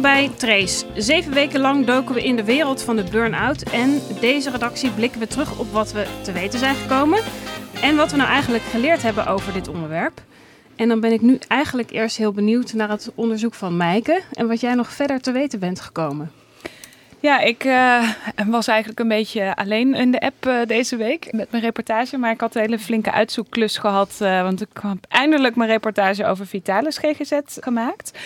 Bij Trace. Zeven weken lang doken we in de wereld van de burn-out. En deze redactie blikken we terug op wat we te weten zijn gekomen. En wat we nou eigenlijk geleerd hebben over dit onderwerp. En dan ben ik nu eigenlijk eerst heel benieuwd naar het onderzoek van Mijke. En wat jij nog verder te weten bent gekomen. Ja, ik uh, was eigenlijk een beetje alleen in de app uh, deze week met mijn reportage. Maar ik had een hele flinke uitzoekklus gehad. Uh, want ik heb eindelijk mijn reportage over Vitalis GGZ gemaakt.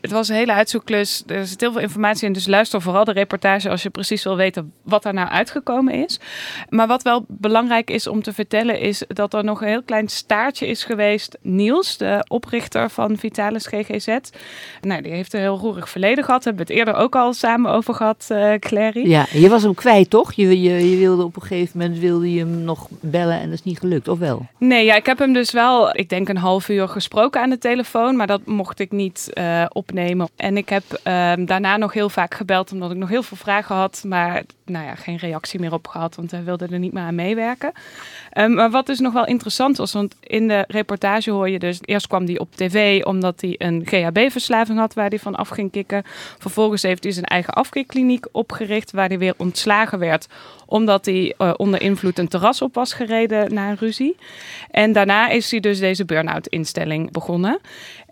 Het was een hele uitzoekklus. Er zit heel veel informatie in. Dus luister vooral de reportage als je precies wil weten wat er nou uitgekomen is. Maar wat wel belangrijk is om te vertellen is dat er nog een heel klein staartje is geweest. Niels, de oprichter van Vitalis GGZ. Nou, die heeft een heel roerig verleden gehad. Hebben we het eerder ook al samen over gehad uh, Clary. Ja, je was hem kwijt, toch? Je, je, je, wilde op een gegeven moment wilde je hem nog bellen en dat is niet gelukt, of wel? Nee, ja, ik heb hem dus wel, ik denk een half uur gesproken aan de telefoon, maar dat mocht ik niet uh, opnemen. En ik heb uh, daarna nog heel vaak gebeld, omdat ik nog heel veel vragen had, maar nou ja, geen reactie meer op gehad, want hij wilde er niet meer aan meewerken. Um, maar wat dus nog wel interessant was, want in de reportage hoor je dus, eerst kwam hij op tv omdat hij een GHB-verslaving had waar hij van af ging kicken. Vervolgens heeft hij zijn eigen afkikkliniek opgericht waar hij weer ontslagen werd omdat hij uh, onder invloed een terras op was gereden na een ruzie. En daarna is hij dus deze burn-out instelling begonnen.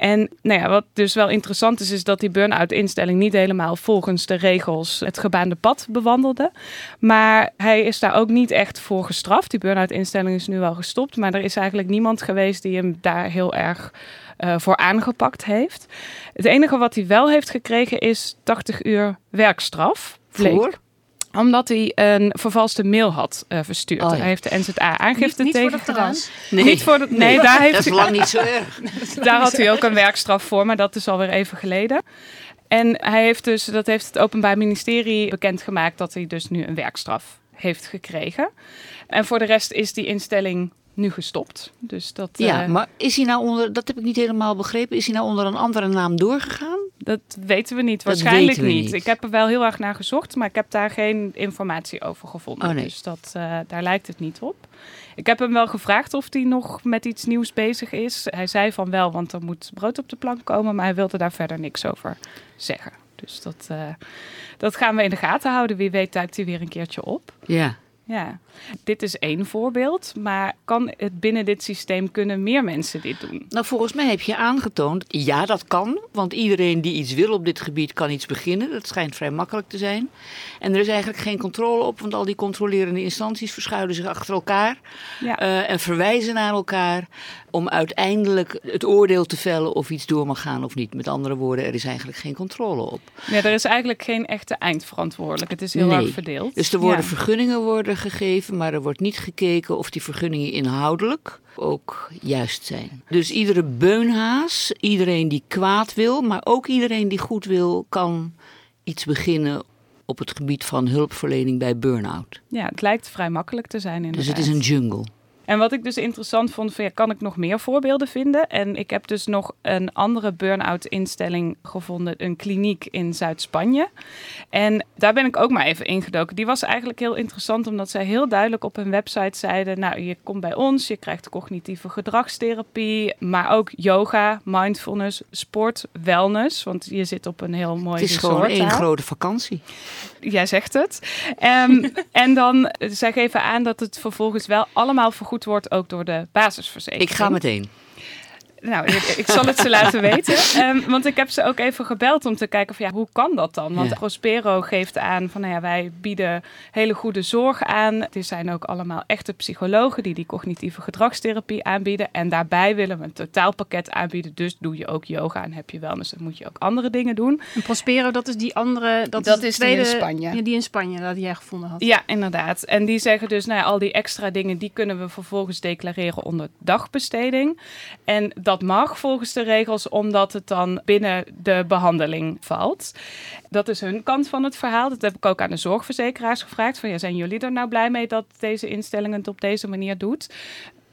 En nou ja, wat dus wel interessant is, is dat die burn-out instelling niet helemaal volgens de regels het gebaande pad bewandelde. Maar hij is daar ook niet echt voor gestraft. Die burn-out instelling is nu wel gestopt, maar er is eigenlijk niemand geweest die hem daar heel erg uh, voor aangepakt heeft. Het enige wat hij wel heeft gekregen is 80 uur werkstraf. Omdat hij een vervalste mail had uh, verstuurd. Oh, ja. Hij heeft de NZA aangifte Niet- niet voor tegen de gedaan. terras? Nee, Niet voor de, nee, Nee, daar heeft dat is lang niet zo erg. daar had hij ook een werkstraf voor, maar dat is alweer even geleden. En hij heeft dus, dat heeft het Openbaar Ministerie bekendgemaakt, dat hij dus nu een werkstraf heeft gekregen. En voor de rest is die instelling nu gestopt. Dus dat, Ja, eh, maar is hij nou onder, dat heb ik niet helemaal begrepen, is hij nou onder een andere naam doorgegaan? dat weten we niet. Waarschijnlijk weten we niet. niet. Ik heb er wel heel erg naar gezocht, maar ik heb daar geen informatie over gevonden. Oh, nee. Dus dat, eh, daar lijkt het niet op. Ik heb hem wel gevraagd of hij nog met iets nieuws bezig is. Hij zei van wel, want er moet brood op de plank komen, maar hij wilde daar verder niks over zeggen. Dus dat, eh, dat gaan we in de gaten houden. Wie weet duikt hij weer een keertje op. Ja. Ja, dit is één voorbeeld, maar kan het binnen dit systeem kunnen meer mensen dit doen? Nou, volgens mij heb je aangetoond, ja, dat kan. Want iedereen die iets wil op dit gebied kan iets beginnen. Dat schijnt vrij makkelijk te zijn. En er is eigenlijk geen controle op, want al die controlerende instanties verschuilen zich achter elkaar. Ja. eh, en verwijzen naar elkaar om uiteindelijk het oordeel te vellen of iets door mag gaan of niet. Met andere woorden, er is eigenlijk geen controle op. Nee, er is eigenlijk geen echte eindverantwoordelijk. Het is heel Nee. erg verdeeld. Dus er worden Ja. vergunningen worden gegeven, maar er wordt niet gekeken of die vergunningen inhoudelijk ook juist zijn. Dus iedere beunhaas, iedereen die kwaad wil, maar ook iedereen die goed wil, kan iets beginnen op het gebied van hulpverlening bij burn-out. Ja, het lijkt vrij makkelijk te zijn inderdaad. Dus het is een jungle. En wat ik dus interessant vond, van, ja, kan ik nog meer voorbeelden vinden? En ik heb dus nog een andere burn-out instelling gevonden, een kliniek in Zuid-Spanje. En daar ben ik ook maar even ingedoken. Die was eigenlijk heel interessant, omdat zij heel duidelijk op hun website zeiden, nou, je komt bij ons, je krijgt cognitieve gedragstherapie, maar ook yoga, mindfulness, sport, wellness, want je zit op een heel mooi Het is gewoon één grote vakantie. Jij zegt het. Ehm, en dan, eh, zij geven aan dat het vervolgens wel allemaal vergoed wordt, ook door de basisverzekering. Ik ga meteen. Nou, ik, ik zal het ze laten weten. Ehm, want ik heb ze ook even gebeld om te kijken van ja, hoe kan dat dan? Want Ja. Prospero geeft aan van nou ja, wij bieden hele goede zorg aan. Er zijn ook allemaal echte psychologen die die cognitieve gedragstherapie aanbieden. En daarbij willen we een totaalpakket aanbieden. Dus doe je ook yoga en heb je wellness. Dan moet je ook andere dingen doen. En Prospero, dat is die andere... Dat, Dat is, die in Spanje. Ja, die in Spanje, dat jij gevonden had. Ja, inderdaad. En die zeggen dus, nou ja, al die extra dingen, die kunnen we vervolgens declareren onder dagbesteding. En dat mag volgens de regels, omdat het dan binnen de behandeling valt. Dat is hun kant van het verhaal. Dat heb ik ook aan de zorgverzekeraars gevraagd. Van, ja, zijn jullie er nou blij mee dat deze instelling het op deze manier doet?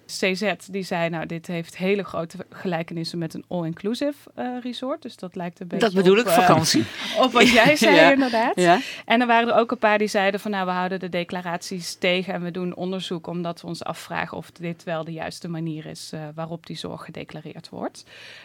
CZ die zei, nou, dit heeft hele grote gelijkenissen met een all-inclusive uh, resort. Dus dat lijkt een beetje Dat bedoel op, ik, vakantie. Uh, op wat jij zei Ja. inderdaad. Ja. En er waren er ook een paar die zeiden van, nou, we houden de declaraties tegen en we doen onderzoek omdat we ons afvragen of dit wel de juiste manier is uh, waarop die zorg gedeclareerd wordt.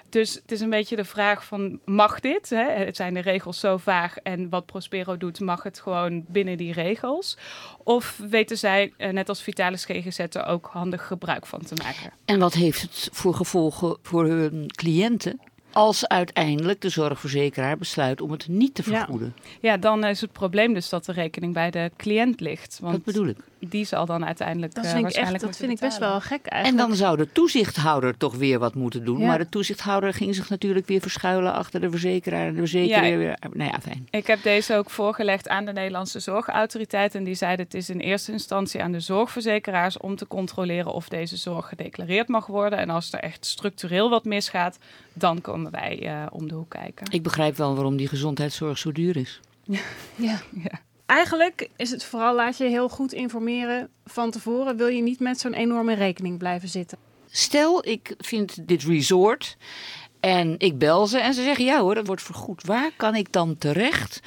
Dus het is een beetje de vraag van, mag dit? Hè? Het zijn de regels zo vaag en wat Prospero doet, mag het gewoon binnen die regels? Of weten zij, net als Vitalis GGZ, er ook handig gebruik van te maken? En wat heeft het voor gevolgen voor hun cliënten? Als uiteindelijk de zorgverzekeraar besluit om het niet te vergoeden. Ja. ja, dan is het probleem dus dat de rekening bij de cliënt ligt. Want dat bedoel ik. Die zal dan uiteindelijk dat uh, vind waarschijnlijk echt, Dat vind ik best wel gek eigenlijk. En dan zou de toezichthouder toch weer wat moeten doen. Ja. Maar de toezichthouder ging zich natuurlijk weer verschuilen achter de verzekeraar. En de verzekeraar ja, weer... Nou ja, fijn. Ik heb deze ook voorgelegd aan de Nederlandse Zorgautoriteit. En die zeiden het is in eerste instantie aan de zorgverzekeraars om te controleren of deze zorg gedeclareerd mag worden. En als er echt structureel wat misgaat, dan komen wij uh, om de hoek kijken. Ik begrijp wel waarom die gezondheidszorg zo duur is. Ja. ja. Eigenlijk is het vooral laat je heel goed informeren van tevoren. Wil je niet met zo'n enorme rekening blijven zitten? Stel, ik vind dit resort en ik bel ze en ze zeggen ja hoor, dat wordt vergoed. Waar kan ik dan terecht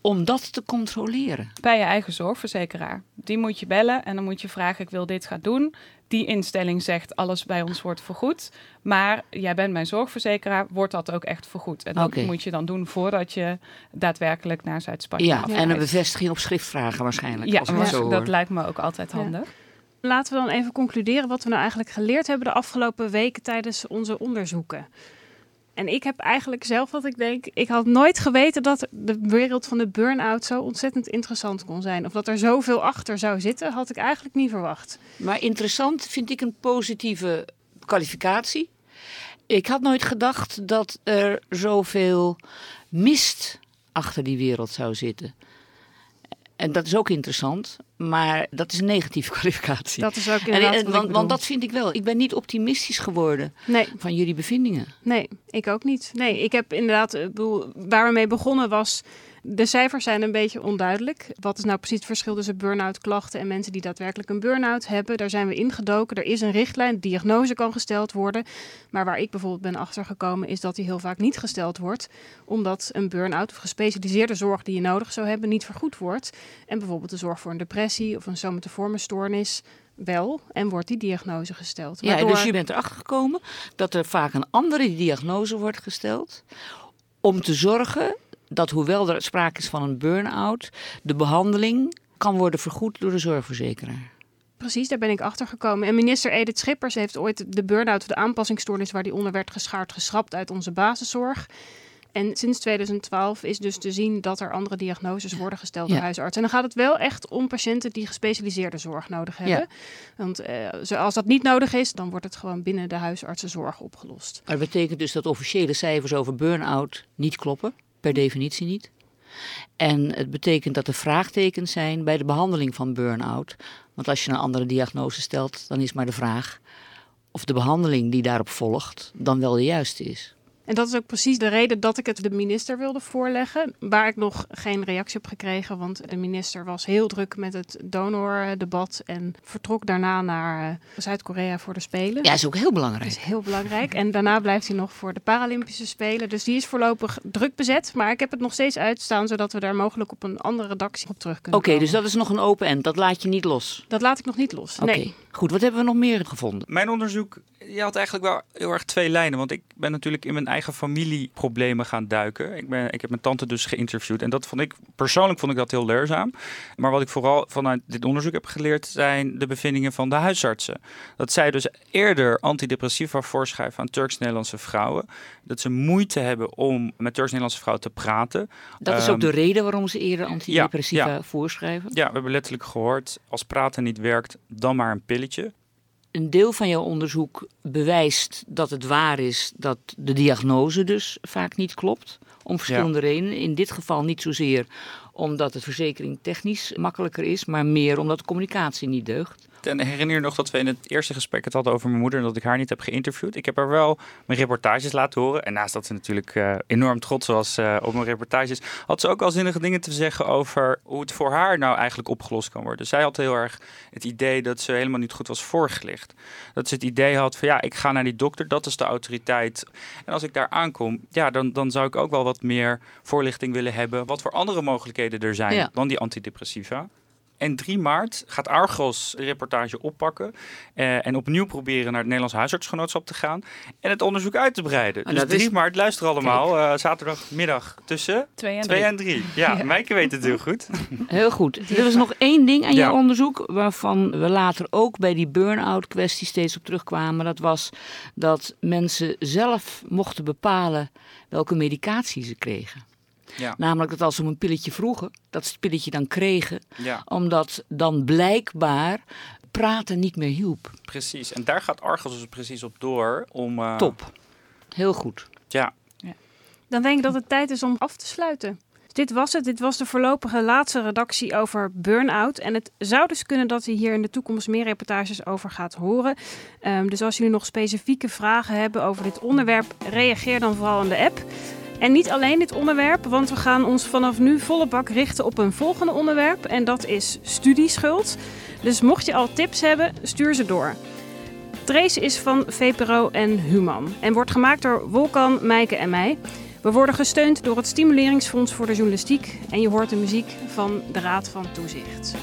om dat te controleren? Bij je eigen zorgverzekeraar. Die moet je bellen en dan moet je vragen: ik wil dit gaan doen. Die instelling zegt alles bij ons wordt vergoed. Maar jij bent mijn zorgverzekeraar, wordt dat ook echt vergoed? En dat okay. moet je dan doen voordat je daadwerkelijk naar Zuid-Spanje Ja, en een bevestiging op schrift vragen waarschijnlijk. Ja, als zo dat hoor. lijkt me ook altijd handig. Ja. Laten we dan even concluderen wat we nou eigenlijk geleerd hebben de afgelopen weken tijdens onze onderzoeken. En ik heb eigenlijk zelf wat ik denk, ik had nooit geweten dat de wereld van de burn-out zo ontzettend interessant kon zijn. Of dat er zoveel achter zou zitten, had ik eigenlijk niet verwacht. Maar interessant vind ik een positieve kwalificatie. Ik had nooit gedacht dat er zoveel mist achter die wereld zou zitten. En dat is ook interessant, maar dat is een negatieve kwalificatie. Dat is ook inderdaad en, en, want, want, dat vind ik wel. Ik ben niet optimistisch geworden nee. van jullie bevindingen. Nee, ik ook niet. Nee, ik heb inderdaad, ik bedoel, waar we mee begonnen was... De cijfers zijn een beetje onduidelijk. Wat is nou precies het verschil tussen burn-out klachten en mensen die daadwerkelijk een burn-out hebben? Daar zijn we ingedoken. Er is een richtlijn, diagnose kan gesteld worden. Maar waar ik bijvoorbeeld ben achtergekomen is dat die heel vaak niet gesteld wordt. Omdat een burn-out of gespecialiseerde zorg die je nodig zou hebben niet vergoed wordt. En bijvoorbeeld de zorg voor een depressie of een somatoforme stoornis wel en wordt die diagnose gesteld. Ja, Waardoor... dus je bent erachter gekomen dat er vaak een andere diagnose wordt gesteld om te zorgen dat hoewel er sprake is van een burn-out, de behandeling kan worden vergoed door de zorgverzekeraar. Precies, daar ben ik achter gekomen. En minister Edith Schippers heeft ooit de burn-out of de aanpassingsstoornis waar die onder werd geschaard geschrapt uit onze basiszorg. En sinds 2012 is dus te zien dat er andere diagnoses worden gesteld door Ja. huisartsen. En dan gaat het wel echt om patiënten die gespecialiseerde zorg nodig hebben. Ja. Want eh, als dat niet nodig is, dan wordt het gewoon binnen de huisartsenzorg opgelost. Maar dat betekent dus dat officiële cijfers over burn-out niet kloppen, per definitie niet. En het betekent dat er vraagtekens zijn bij de behandeling van burn-out. Want als je een andere diagnose stelt, dan is maar de vraag of de behandeling die daarop volgt dan wel de juiste is. En dat is ook precies de reden dat ik het de minister wilde voorleggen. Waar ik nog geen reactie op gekregen. Want de minister was heel druk met het donordebat. En vertrok daarna naar eh, Zuid-Korea voor de Spelen. Ja, is ook heel Dat belangrijk. is heel belangrijk. En daarna blijft hij nog voor de Paralympische Spelen. Dus die is voorlopig druk bezet. Maar ik heb het nog steeds uitstaan. Zodat we daar mogelijk op een andere redactie op terug kunnen Oké, dus dat is nog een open end. Dat laat je niet los. Dat laat ik nog niet los. Nee. Goed. Wat hebben we nog meer gevonden? Mijn onderzoek je had eigenlijk wel heel erg twee lijnen. Want ik ben natuurlijk in mijn eigen familieproblemen gaan duiken. Ik, ben, ik heb mijn tante dus geïnterviewd. En dat vond ik, persoonlijk vond ik dat heel leerzaam. Maar wat ik vooral vanuit dit onderzoek heb geleerd, zijn de bevindingen van de huisartsen. Dat zij dus eerder antidepressiva voorschrijven aan Turks-Nederlandse vrouwen. Dat ze moeite hebben om met Turks-Nederlandse vrouwen te praten. Dat is Ehm, ook de reden waarom ze eerder antidepressiva ja. voorschrijven. Ja, we hebben letterlijk gehoord, als praten niet werkt, dan maar een pilletje. Een deel van jouw onderzoek bewijst dat het waar is dat de diagnose dus vaak niet klopt. Om verschillende redenen. In dit geval niet zozeer omdat het verzekering technisch makkelijker is, maar meer omdat de communicatie niet deugt. En herinner je nog dat we in het eerste gesprek het hadden over mijn moeder en dat ik haar niet heb geïnterviewd. Ik heb haar wel mijn reportages laten horen. En naast dat ze natuurlijk uh, enorm trots was uh, op mijn reportages, had ze ook al zinnige dingen te zeggen over hoe het voor haar nou eigenlijk opgelost kan worden. Zij had heel erg het idee dat ze helemaal niet goed was voorgelicht. Dat ze het idee had van ja, ik ga naar die dokter, dat is de autoriteit. En als ik daar aankom, ja, dan, dan zou ik ook wel wat meer voorlichting willen hebben. Wat voor andere mogelijkheden er zijn ja. dan die antidepressiva. En 3 maart gaat Argos de reportage oppakken eh, en opnieuw proberen naar het Nederlands Huisartsgenootschap te gaan en het onderzoek uit te breiden. dus 3 maart, luister allemaal, uh, zaterdagmiddag tussen 2 en 3. Ja, ja, Mijke weet het heel goed. Heel goed. Er was nog één ding aan ja. jouw onderzoek waarvan we later ook bij die burn-out kwestie steeds op terugkwamen. Dat was dat mensen zelf mochten bepalen welke medicatie ze kregen. Ja. Namelijk dat als ze een pilletje vroegen, dat ze het pilletje dan kregen. Ja. Omdat dan blijkbaar praten niet meer hielp. Precies, en daar gaat Argos dus precies op door om... Uh... Top, heel goed. Ja. ja. Dan denk ik dat het tijd is om af te sluiten. Dit was het. Dit was de voorlopige laatste redactie over burn-out. En het zou dus kunnen dat u hier in de toekomst meer reportages over gaat horen. Um, dus als jullie nog specifieke vragen hebben over dit onderwerp, reageer dan vooral in de app. En niet alleen dit onderwerp, want we gaan ons vanaf nu volle bak richten op een volgende onderwerp. En dat is studieschuld. Dus mocht je al tips hebben, stuur ze door. Trace is van VPRO en Human en wordt gemaakt door Wolkan, Meike en mij. We worden gesteund door het Stimuleringsfonds voor de Journalistiek en je hoort de muziek van de Raad van Toezicht.